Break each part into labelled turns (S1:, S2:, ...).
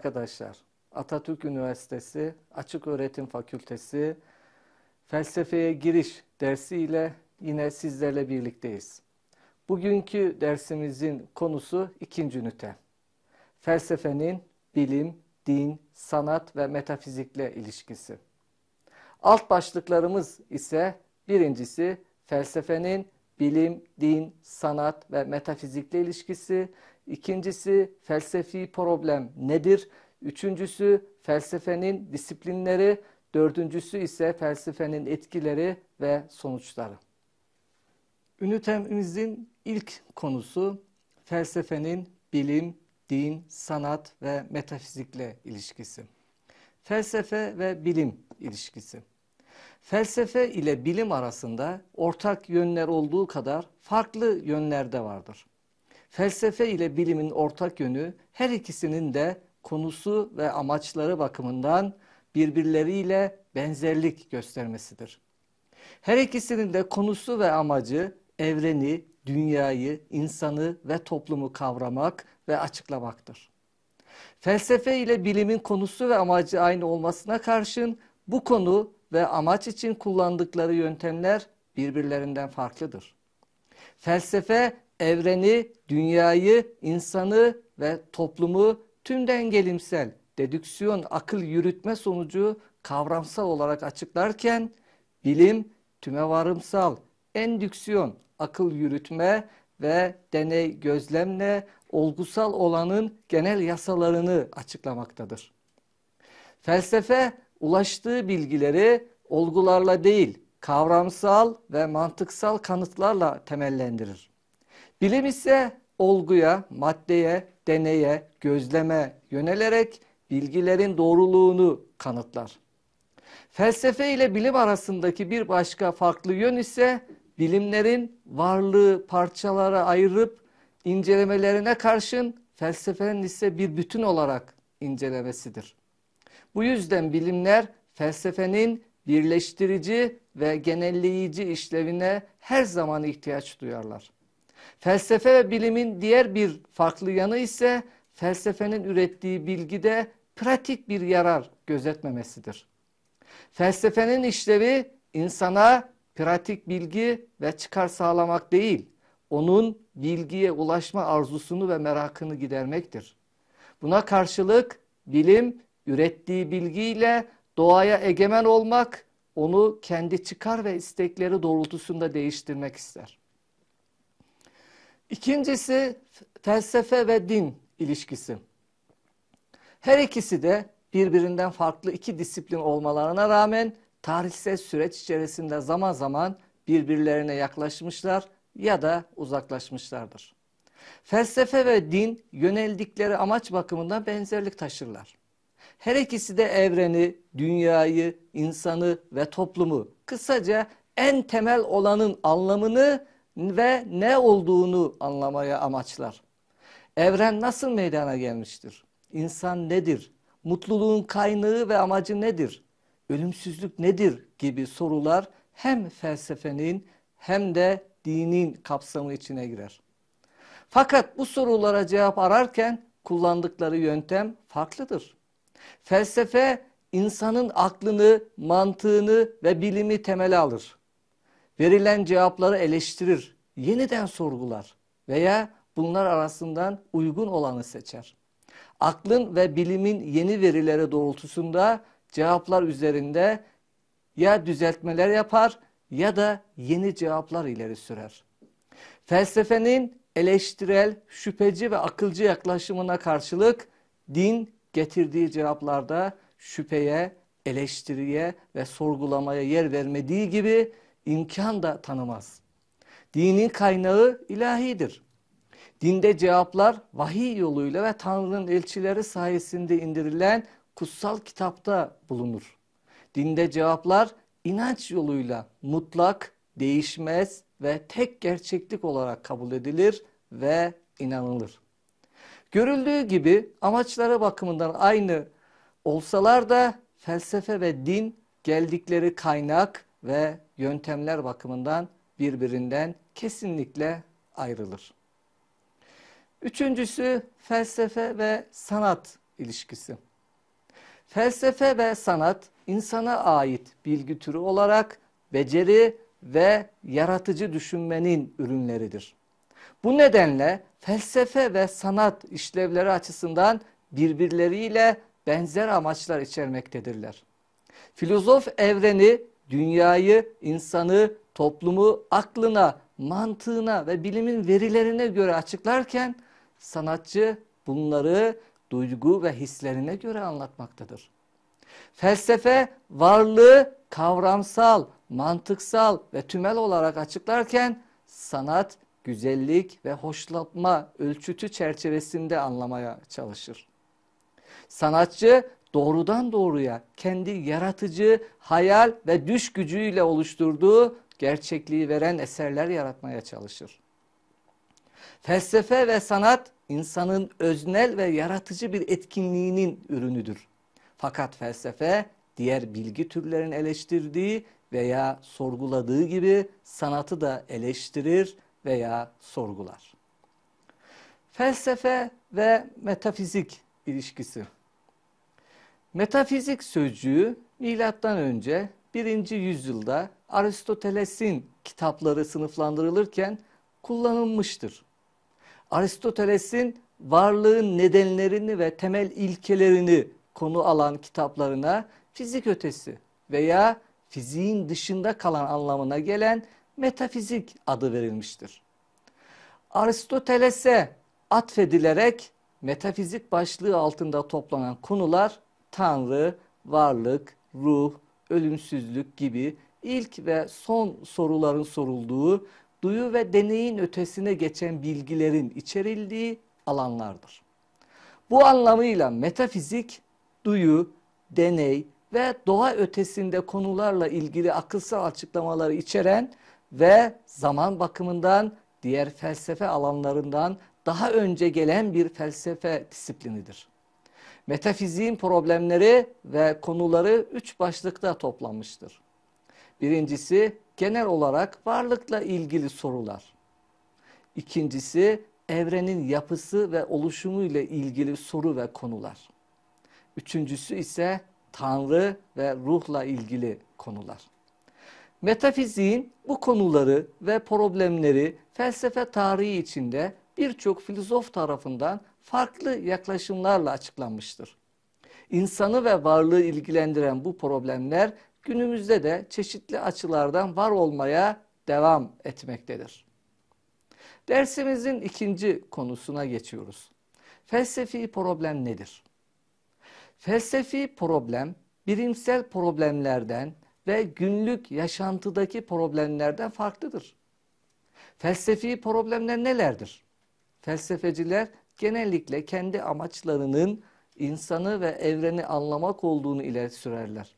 S1: Arkadaşlar. Atatürk Üniversitesi Açık Öğretim Fakültesi Felsefeye Giriş dersi ile yine sizlerle birlikteyiz. Bugünkü dersimizin konusu ikinci ünite. Felsefenin bilim, din, sanat ve metafizikle ilişkisi. Alt başlıklarımız ise birincisi felsefenin bilim, din, sanat ve metafizikle ilişkisi. İkincisi felsefi problem nedir? Üçüncüsü felsefenin disiplinleri. Dördüncüsü ise felsefenin etkileri ve sonuçları. Ünitemizin ilk konusu felsefenin bilim, din, sanat ve metafizikle ilişkisi. Felsefe ve bilim ilişkisi. Felsefe ile bilim arasında ortak yönler olduğu kadar farklı yönler de vardır. Felsefe ile bilimin ortak yönü her ikisinin de konusu ve amaçları bakımından birbirleriyle benzerlik göstermesidir. Her ikisinin de konusu ve amacı evreni, dünyayı, insanı ve toplumu kavramak ve açıklamaktır. Felsefe ile bilimin konusu ve amacı aynı olmasına karşın bu konu ve amaç için kullandıkları yöntemler birbirlerinden farklıdır. Felsefe evreni, dünyayı, insanı ve toplumu tümden gelimsel, dedüksiyon, akıl yürütme sonucu kavramsal olarak açıklarken bilim tümevarımsal, endüksiyon, akıl yürütme ve deney gözlemle olgusal olanın genel yasalarını açıklamaktadır. Felsefe ulaştığı bilgileri olgularla değil, kavramsal ve mantıksal kanıtlarla temellendirir. Bilim ise olguya, maddeye, deneye, gözleme yönelerek bilgilerin doğruluğunu kanıtlar. Felsefe ile bilim arasındaki bir başka farklı yön ise bilimlerin varlığı parçalara ayırıp incelemelerine karşın felsefenin ise bir bütün olarak incelemesidir. Bu yüzden bilimler felsefenin birleştirici ve genelleyici işlevine her zaman ihtiyaç duyarlar. Felsefe ve bilimin diğer bir farklı yanı ise felsefenin ürettiği bilgide pratik bir yarar gözetmemesidir. Felsefenin işlevi insana pratik bilgi ve çıkar sağlamak değil, onun bilgiye ulaşma arzusunu ve merakını gidermektir. Buna karşılık bilim ürettiği bilgiyle doğaya egemen olmak, onu kendi çıkar ve istekleri doğrultusunda değiştirmek ister. İkincisi felsefe ve din ilişkisi. Her ikisi de birbirinden farklı iki disiplin olmalarına rağmen tarihsel süreç içerisinde zaman zaman birbirlerine yaklaşmışlar ya da uzaklaşmışlardır. Felsefe ve din yöneldikleri amaç bakımından benzerlik taşırlar. Her ikisi de evreni, dünyayı, insanı ve toplumu kısaca en temel olanın anlamını ve ne olduğunu anlamaya amaçlar. Evren nasıl meydana gelmiştir? İnsan nedir? Mutluluğun kaynağı ve amacı nedir? Ölümsüzlük nedir? gibi sorular hem felsefenin hem de dinin kapsamı içine girer. Fakat bu sorulara cevap ararken kullandıkları yöntem farklıdır. Felsefe insanın aklını, mantığını ve bilimi temele alır. Verilen cevapları eleştirir, yeniden sorgular veya bunlar arasından uygun olanı seçer. Aklın ve bilimin yeni verileri doğrultusunda cevaplar üzerinde ya düzeltmeler yapar ya da yeni cevaplar ileri sürer. Felsefenin eleştirel, şüpheci ve akılcı yaklaşımına karşılık din getirdiği cevaplarda şüpheye, eleştiriye ve sorgulamaya yer vermediği gibi imkan da tanımaz. Dinin kaynağı ilahidir. Dinde cevaplar vahiy yoluyla ve Tanrı'nın elçileri sayesinde indirilen kutsal kitapta bulunur. Dinde cevaplar inanç yoluyla mutlak, değişmez ve tek gerçeklik olarak kabul edilir ve inanılır. Görüldüğü gibi amaçları bakımından aynı olsalar da felsefe ve din geldikleri kaynak ve yöntemler bakımından birbirinden kesinlikle ayrılır. Üçüncüsü felsefe ve sanat ilişkisi. Felsefe ve sanat insana ait bilgi türü olarak beceri ve yaratıcı düşünmenin ürünleridir. Bu nedenle felsefe ve sanat işlevleri açısından birbirleriyle benzer amaçlar içermektedirler. Filozof evreni, dünyayı, insanı, toplumu aklına, mantığına ve bilimin verilerine göre açıklarken sanatçı bunları duygu ve hislerine göre anlatmaktadır. Felsefe varlığı kavramsal, mantıksal ve tümel olarak açıklarken sanat güzellik ve hoşlatma ölçütü çerçevesinde anlamaya çalışır. Sanatçı doğrudan doğruya kendi yaratıcı, hayal ve düş gücüyle oluşturduğu gerçekliği veren eserler yaratmaya çalışır. Felsefe ve sanat insanın öznel ve yaratıcı bir etkinliğinin ürünüdür. Fakat felsefe diğer bilgi türlerini eleştirdiği veya sorguladığı gibi sanatı da eleştirir veya sorgular. Felsefe ve metafizik ilişkisi. Metafizik sözcüğü milattan önce 1. yüzyılda Aristoteles'in kitapları sınıflandırılırken kullanılmıştır. Aristoteles'in varlığın nedenlerini ve temel ilkelerini konu alan kitaplarına fizik ötesi veya fiziğin dışında kalan anlamına gelen metafizik adı verilmiştir. Aristoteles'e atfedilerek metafizik başlığı altında toplanan konular Tanrı, varlık, ruh, ölümsüzlük gibi ilk ve son soruların sorulduğu, duyu ve deneyin ötesine geçen bilgilerin içerildiği alanlardır. Bu anlamıyla metafizik, duyu, deney ve doğa ötesinde konularla ilgili akılsal açıklamaları içeren ve zaman bakımından diğer felsefe alanlarından daha önce gelen bir felsefe disiplinidir. Metafiziğin problemleri ve konuları üç başlıkta toplanmıştır. Birincisi genel olarak varlıkla ilgili sorular. İkincisi evrenin yapısı ve oluşumu ile ilgili soru ve konular. Üçüncüsü ise Tanrı ve ruhla ilgili konular. Metafiziğin bu konuları ve problemleri felsefe tarihi içinde birçok filozof tarafından farklı yaklaşımlarla açıklanmıştır. İnsanı ve varlığı ilgilendiren bu problemler günümüzde de çeşitli açılardan var olmaya devam etmektedir. Dersimizin ikinci konusuna geçiyoruz. Felsefi problem nedir? Felsefi problem bilimsel problemlerden ve günlük yaşantıdaki problemlerden farklıdır. Felsefi problemler nelerdir? Felsefeciler genellikle kendi amaçlarının insanı ve evreni anlamak olduğunu ileri sürerler.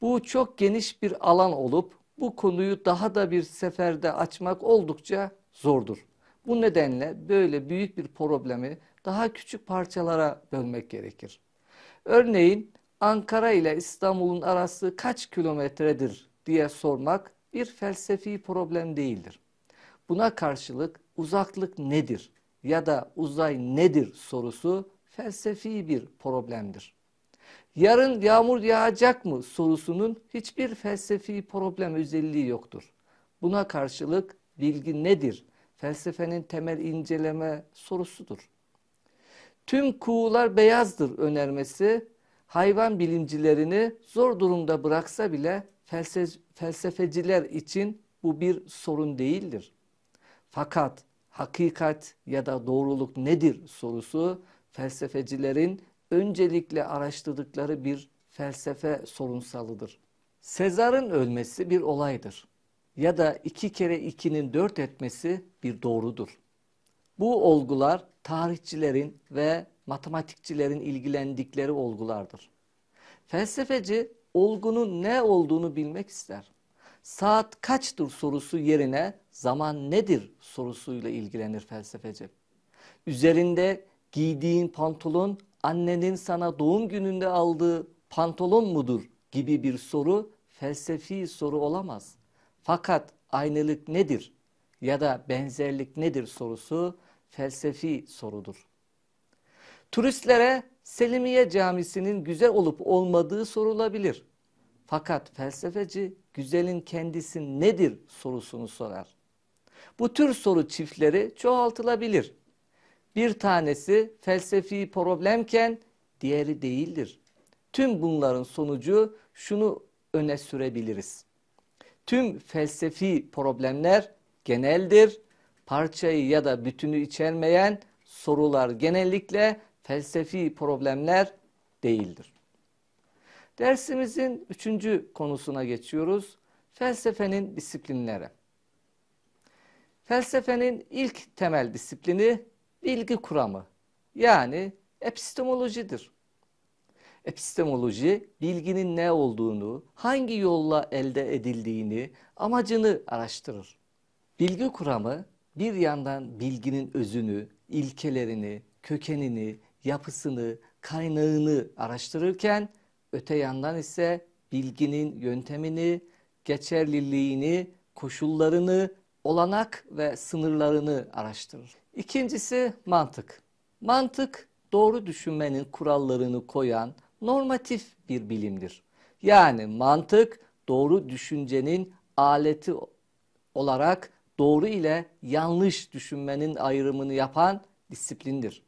S1: Bu çok geniş bir alan olup bu konuyu daha da bir seferde açmak oldukça zordur. Bu nedenle böyle büyük bir problemi daha küçük parçalara bölmek gerekir. Örneğin Ankara ile İstanbul'un arası kaç kilometredir diye sormak bir felsefi problem değildir. Buna karşılık uzaklık nedir ya da uzay nedir sorusu felsefi bir problemdir. Yarın yağmur yağacak mı sorusunun hiçbir felsefi problem özelliği yoktur. Buna karşılık bilgi nedir? Felsefenin temel inceleme sorusudur. Tüm kuğular beyazdır önermesi hayvan bilimcilerini zor durumda bıraksa bile felsefeciler için bu bir sorun değildir. Fakat hakikat ya da doğruluk nedir sorusu felsefecilerin öncelikle araştırdıkları bir felsefe sorunsalıdır. Sezar'ın ölmesi bir olaydır. Ya da iki kere ikinin dört etmesi bir doğrudur. Bu olgular tarihçilerin ve matematikçilerin ilgilendikleri olgulardır. Felsefeci olgunun ne olduğunu bilmek ister. Saat kaçtır sorusu yerine zaman nedir sorusuyla ilgilenir felsefeci. Üzerinde giydiğin pantolon annenin sana doğum gününde aldığı pantolon mudur gibi bir soru felsefi soru olamaz. Fakat aynılık nedir ya da benzerlik nedir sorusu felsefi sorudur. Turistlere Selimiye Camisi'nin güzel olup olmadığı sorulabilir. Fakat felsefeci güzelin kendisi nedir sorusunu sorar. Bu tür soru çiftleri çoğaltılabilir. Bir tanesi felsefi problemken diğeri değildir. Tüm bunların sonucu şunu öne sürebiliriz. Tüm felsefi problemler geneldir. Parçayı ya da bütünü içermeyen sorular genellikle felsefi problemler değildir. Dersimizin üçüncü konusuna geçiyoruz. Felsefenin disiplinleri. Felsefenin ilk temel disiplini bilgi kuramı yani epistemolojidir. Epistemoloji bilginin ne olduğunu, hangi yolla elde edildiğini, amacını araştırır. Bilgi kuramı bir yandan bilginin özünü, ilkelerini, kökenini, yapısını, kaynağını araştırırken öte yandan ise bilginin yöntemini, geçerliliğini, koşullarını, olanak ve sınırlarını araştırır. İkincisi mantık. Mantık doğru düşünmenin kurallarını koyan normatif bir bilimdir. Yani mantık doğru düşüncenin aleti olarak doğru ile yanlış düşünmenin ayrımını yapan disiplindir.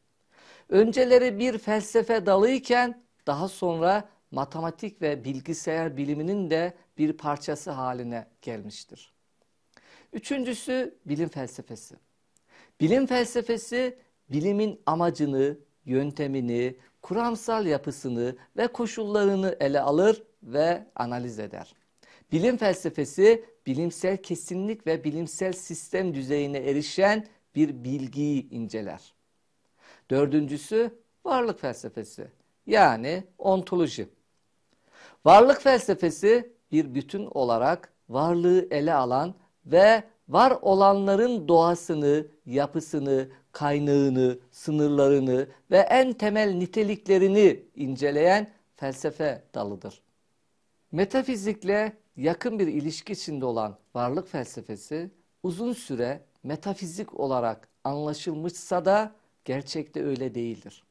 S1: Önceleri bir felsefe dalıyken daha sonra matematik ve bilgisayar biliminin de bir parçası haline gelmiştir. Üçüncüsü bilim felsefesi. Bilim felsefesi bilimin amacını, yöntemini, kuramsal yapısını ve koşullarını ele alır ve analiz eder. Bilim felsefesi bilimsel kesinlik ve bilimsel sistem düzeyine erişen bir bilgiyi inceler. Dördüncüsü varlık felsefesi yani ontoloji. Varlık felsefesi bir bütün olarak varlığı ele alan ve var olanların doğasını, yapısını, kaynağını, sınırlarını ve en temel niteliklerini inceleyen felsefe dalıdır. Metafizikle yakın bir ilişki içinde olan varlık felsefesi uzun süre metafizik olarak anlaşılmışsa da gerçekte öyle değildir.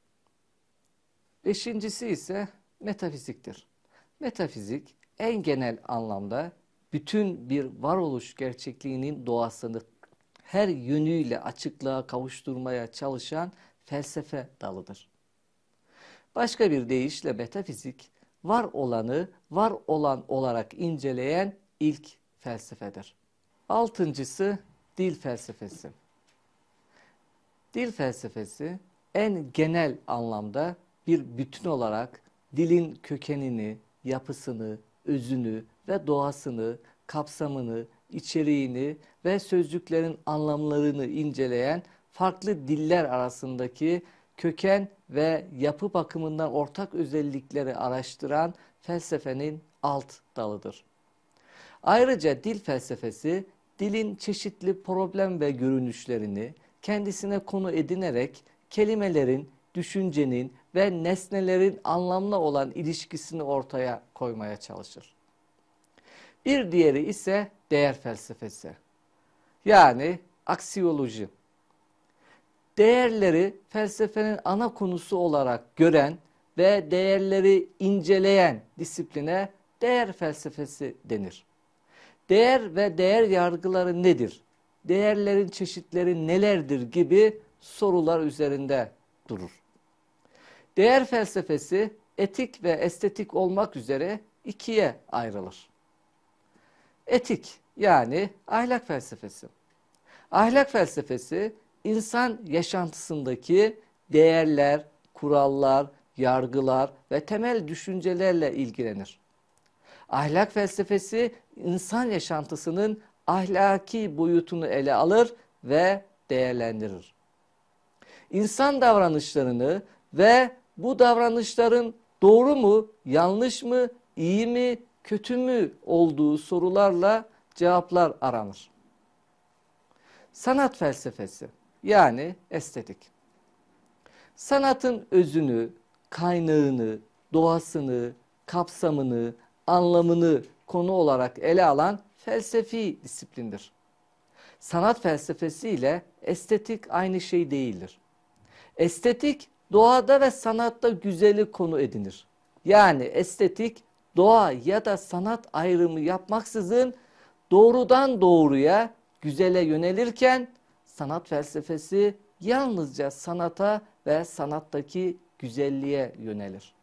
S1: Beşincisi ise metafiziktir. Metafizik en genel anlamda bütün bir varoluş gerçekliğinin doğasını her yönüyle açıklığa kavuşturmaya çalışan felsefe dalıdır. Başka bir deyişle metafizik var olanı var olan olarak inceleyen ilk felsefedir. Altıncısı dil felsefesi. Dil felsefesi en genel anlamda bir bütün olarak dilin kökenini, yapısını, özünü ve doğasını, kapsamını, içeriğini ve sözcüklerin anlamlarını inceleyen farklı diller arasındaki köken ve yapı bakımından ortak özellikleri araştıran felsefenin alt dalıdır. Ayrıca dil felsefesi dilin çeşitli problem ve görünüşlerini kendisine konu edinerek kelimelerin, düşüncenin ve nesnelerin anlamlı olan ilişkisini ortaya koymaya çalışır. Bir diğeri ise değer felsefesi. Yani aksiyoloji. Değerleri felsefenin ana konusu olarak gören ve değerleri inceleyen disipline değer felsefesi denir. Değer ve değer yargıları nedir? Değerlerin çeşitleri nelerdir gibi sorular üzerinde durur. Değer felsefesi etik ve estetik olmak üzere ikiye ayrılır. Etik yani ahlak felsefesi. Ahlak felsefesi insan yaşantısındaki değerler, kurallar, yargılar ve temel düşüncelerle ilgilenir. Ahlak felsefesi insan yaşantısının ahlaki boyutunu ele alır ve değerlendirir. İnsan davranışlarını ve bu davranışların doğru mu, yanlış mı, iyi mi, kötü mü olduğu sorularla cevaplar aranır. Sanat felsefesi yani estetik. Sanatın özünü, kaynağını, doğasını, kapsamını, anlamını konu olarak ele alan felsefi disiplindir. Sanat felsefesi ile estetik aynı şey değildir. Estetik doğada ve sanatta güzeli konu edinir. Yani estetik doğa ya da sanat ayrımı yapmaksızın doğrudan doğruya güzele yönelirken sanat felsefesi yalnızca sanata ve sanattaki güzelliğe yönelir.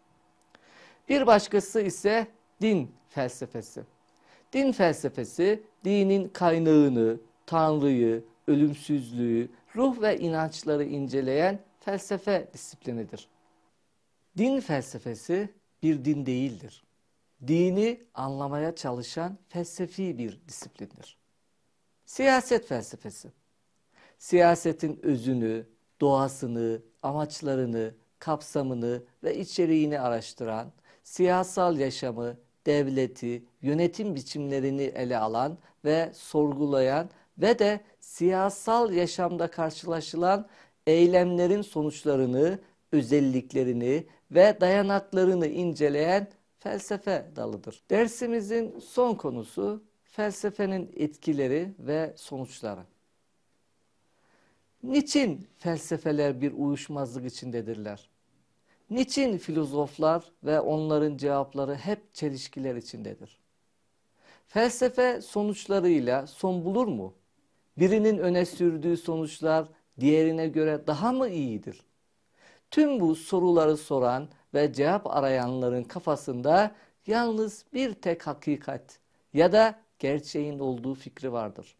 S1: Bir başkası ise din felsefesi. Din felsefesi dinin kaynağını, tanrıyı, ölümsüzlüğü, ruh ve inançları inceleyen felsefe disiplinidir. Din felsefesi bir din değildir. Dini anlamaya çalışan felsefi bir disiplindir. Siyaset felsefesi. Siyasetin özünü, doğasını, amaçlarını, kapsamını ve içeriğini araştıran, siyasal yaşamı, devleti, yönetim biçimlerini ele alan ve sorgulayan ve de siyasal yaşamda karşılaşılan eylemlerin sonuçlarını, özelliklerini ve dayanaklarını inceleyen felsefe dalıdır. Dersimizin son konusu felsefenin etkileri ve sonuçları. Niçin felsefeler bir uyuşmazlık içindedirler? Niçin filozoflar ve onların cevapları hep çelişkiler içindedir? Felsefe sonuçlarıyla son bulur mu? Birinin öne sürdüğü sonuçlar diğerine göre daha mı iyidir? Tüm bu soruları soran ve cevap arayanların kafasında yalnız bir tek hakikat ya da gerçeğin olduğu fikri vardır.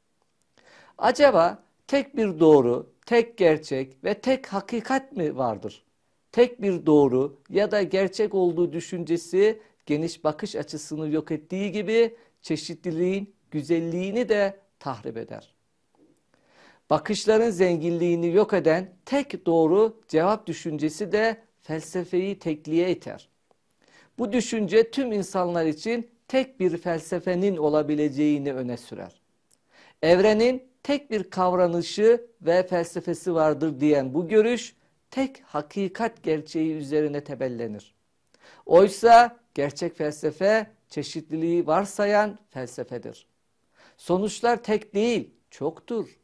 S1: Acaba tek bir doğru, tek gerçek ve tek hakikat mi vardır? Tek bir doğru ya da gerçek olduğu düşüncesi geniş bakış açısını yok ettiği gibi çeşitliliğin güzelliğini de tahrip eder. Bakışların zenginliğini yok eden tek doğru cevap düşüncesi de felsefeyi tekliğe iter. Bu düşünce tüm insanlar için tek bir felsefenin olabileceğini öne sürer. Evrenin tek bir kavranışı ve felsefesi vardır diyen bu görüş tek hakikat gerçeği üzerine tebellenir. Oysa gerçek felsefe çeşitliliği varsayan felsefedir. Sonuçlar tek değil, çoktur.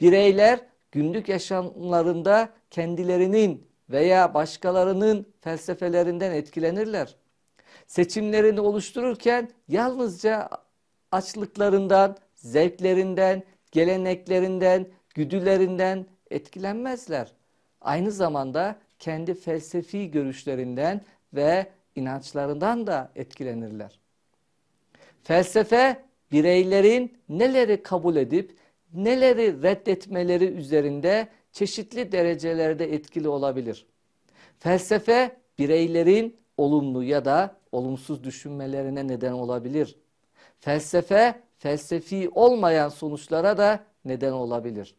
S1: Bireyler günlük yaşamlarında kendilerinin veya başkalarının felsefelerinden etkilenirler. Seçimlerini oluştururken yalnızca açlıklarından, zevklerinden, geleneklerinden, güdülerinden etkilenmezler. Aynı zamanda kendi felsefi görüşlerinden ve inançlarından da etkilenirler. Felsefe bireylerin neleri kabul edip neleri reddetmeleri üzerinde çeşitli derecelerde etkili olabilir. Felsefe bireylerin olumlu ya da olumsuz düşünmelerine neden olabilir. Felsefe felsefi olmayan sonuçlara da neden olabilir.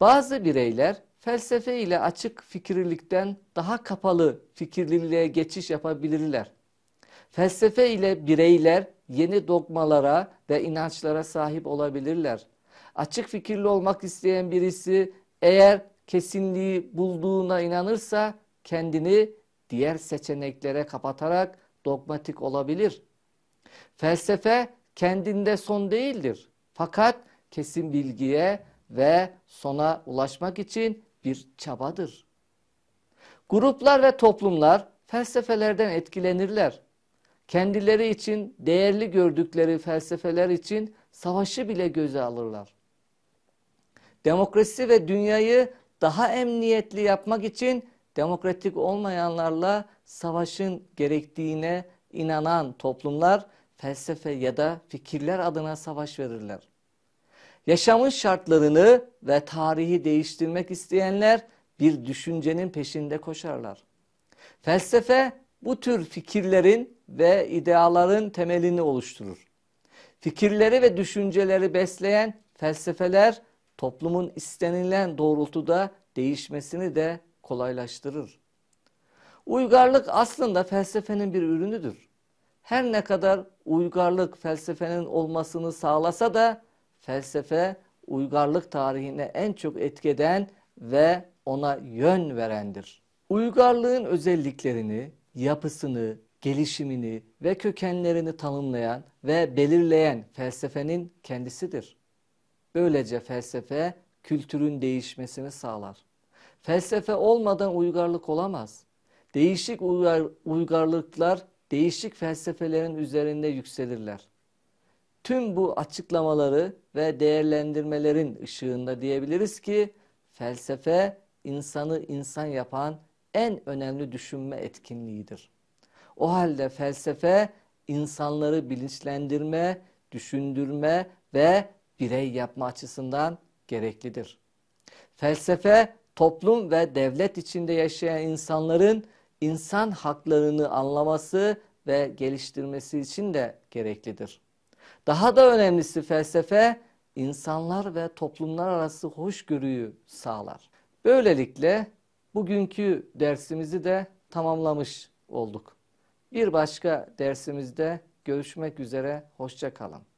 S1: Bazı bireyler felsefe ile açık fikirlilikten daha kapalı fikirliliğe geçiş yapabilirler. Felsefe ile bireyler yeni dogmalara ve inançlara sahip olabilirler. Açık fikirli olmak isteyen birisi eğer kesinliği bulduğuna inanırsa kendini diğer seçeneklere kapatarak dogmatik olabilir. Felsefe kendinde son değildir. Fakat kesin bilgiye ve sona ulaşmak için bir çabadır. Gruplar ve toplumlar felsefelerden etkilenirler. Kendileri için değerli gördükleri felsefeler için savaşı bile göze alırlar. Demokrasi ve dünyayı daha emniyetli yapmak için demokratik olmayanlarla savaşın gerektiğine inanan toplumlar felsefe ya da fikirler adına savaş verirler. Yaşamın şartlarını ve tarihi değiştirmek isteyenler bir düşüncenin peşinde koşarlar. Felsefe bu tür fikirlerin ve ideaların temelini oluşturur. Fikirleri ve düşünceleri besleyen felsefeler toplumun istenilen doğrultuda değişmesini de kolaylaştırır. Uygarlık aslında felsefenin bir ürünüdür. Her ne kadar uygarlık felsefenin olmasını sağlasa da felsefe uygarlık tarihine en çok etkeden ve ona yön verendir. Uygarlığın özelliklerini, yapısını, gelişimini ve kökenlerini tanımlayan ve belirleyen felsefenin kendisidir. Böylece felsefe kültürün değişmesini sağlar. Felsefe olmadan uygarlık olamaz. Değişik uygar, uygarlıklar değişik felsefelerin üzerinde yükselirler. Tüm bu açıklamaları ve değerlendirmelerin ışığında diyebiliriz ki felsefe insanı insan yapan en önemli düşünme etkinliğidir. O halde felsefe insanları bilinçlendirme, düşündürme ve birey yapma açısından gereklidir. Felsefe toplum ve devlet içinde yaşayan insanların insan haklarını anlaması ve geliştirmesi için de gereklidir. Daha da önemlisi felsefe insanlar ve toplumlar arası hoşgörüyü sağlar. Böylelikle bugünkü dersimizi de tamamlamış olduk. Bir başka dersimizde görüşmek üzere, hoşça kalın.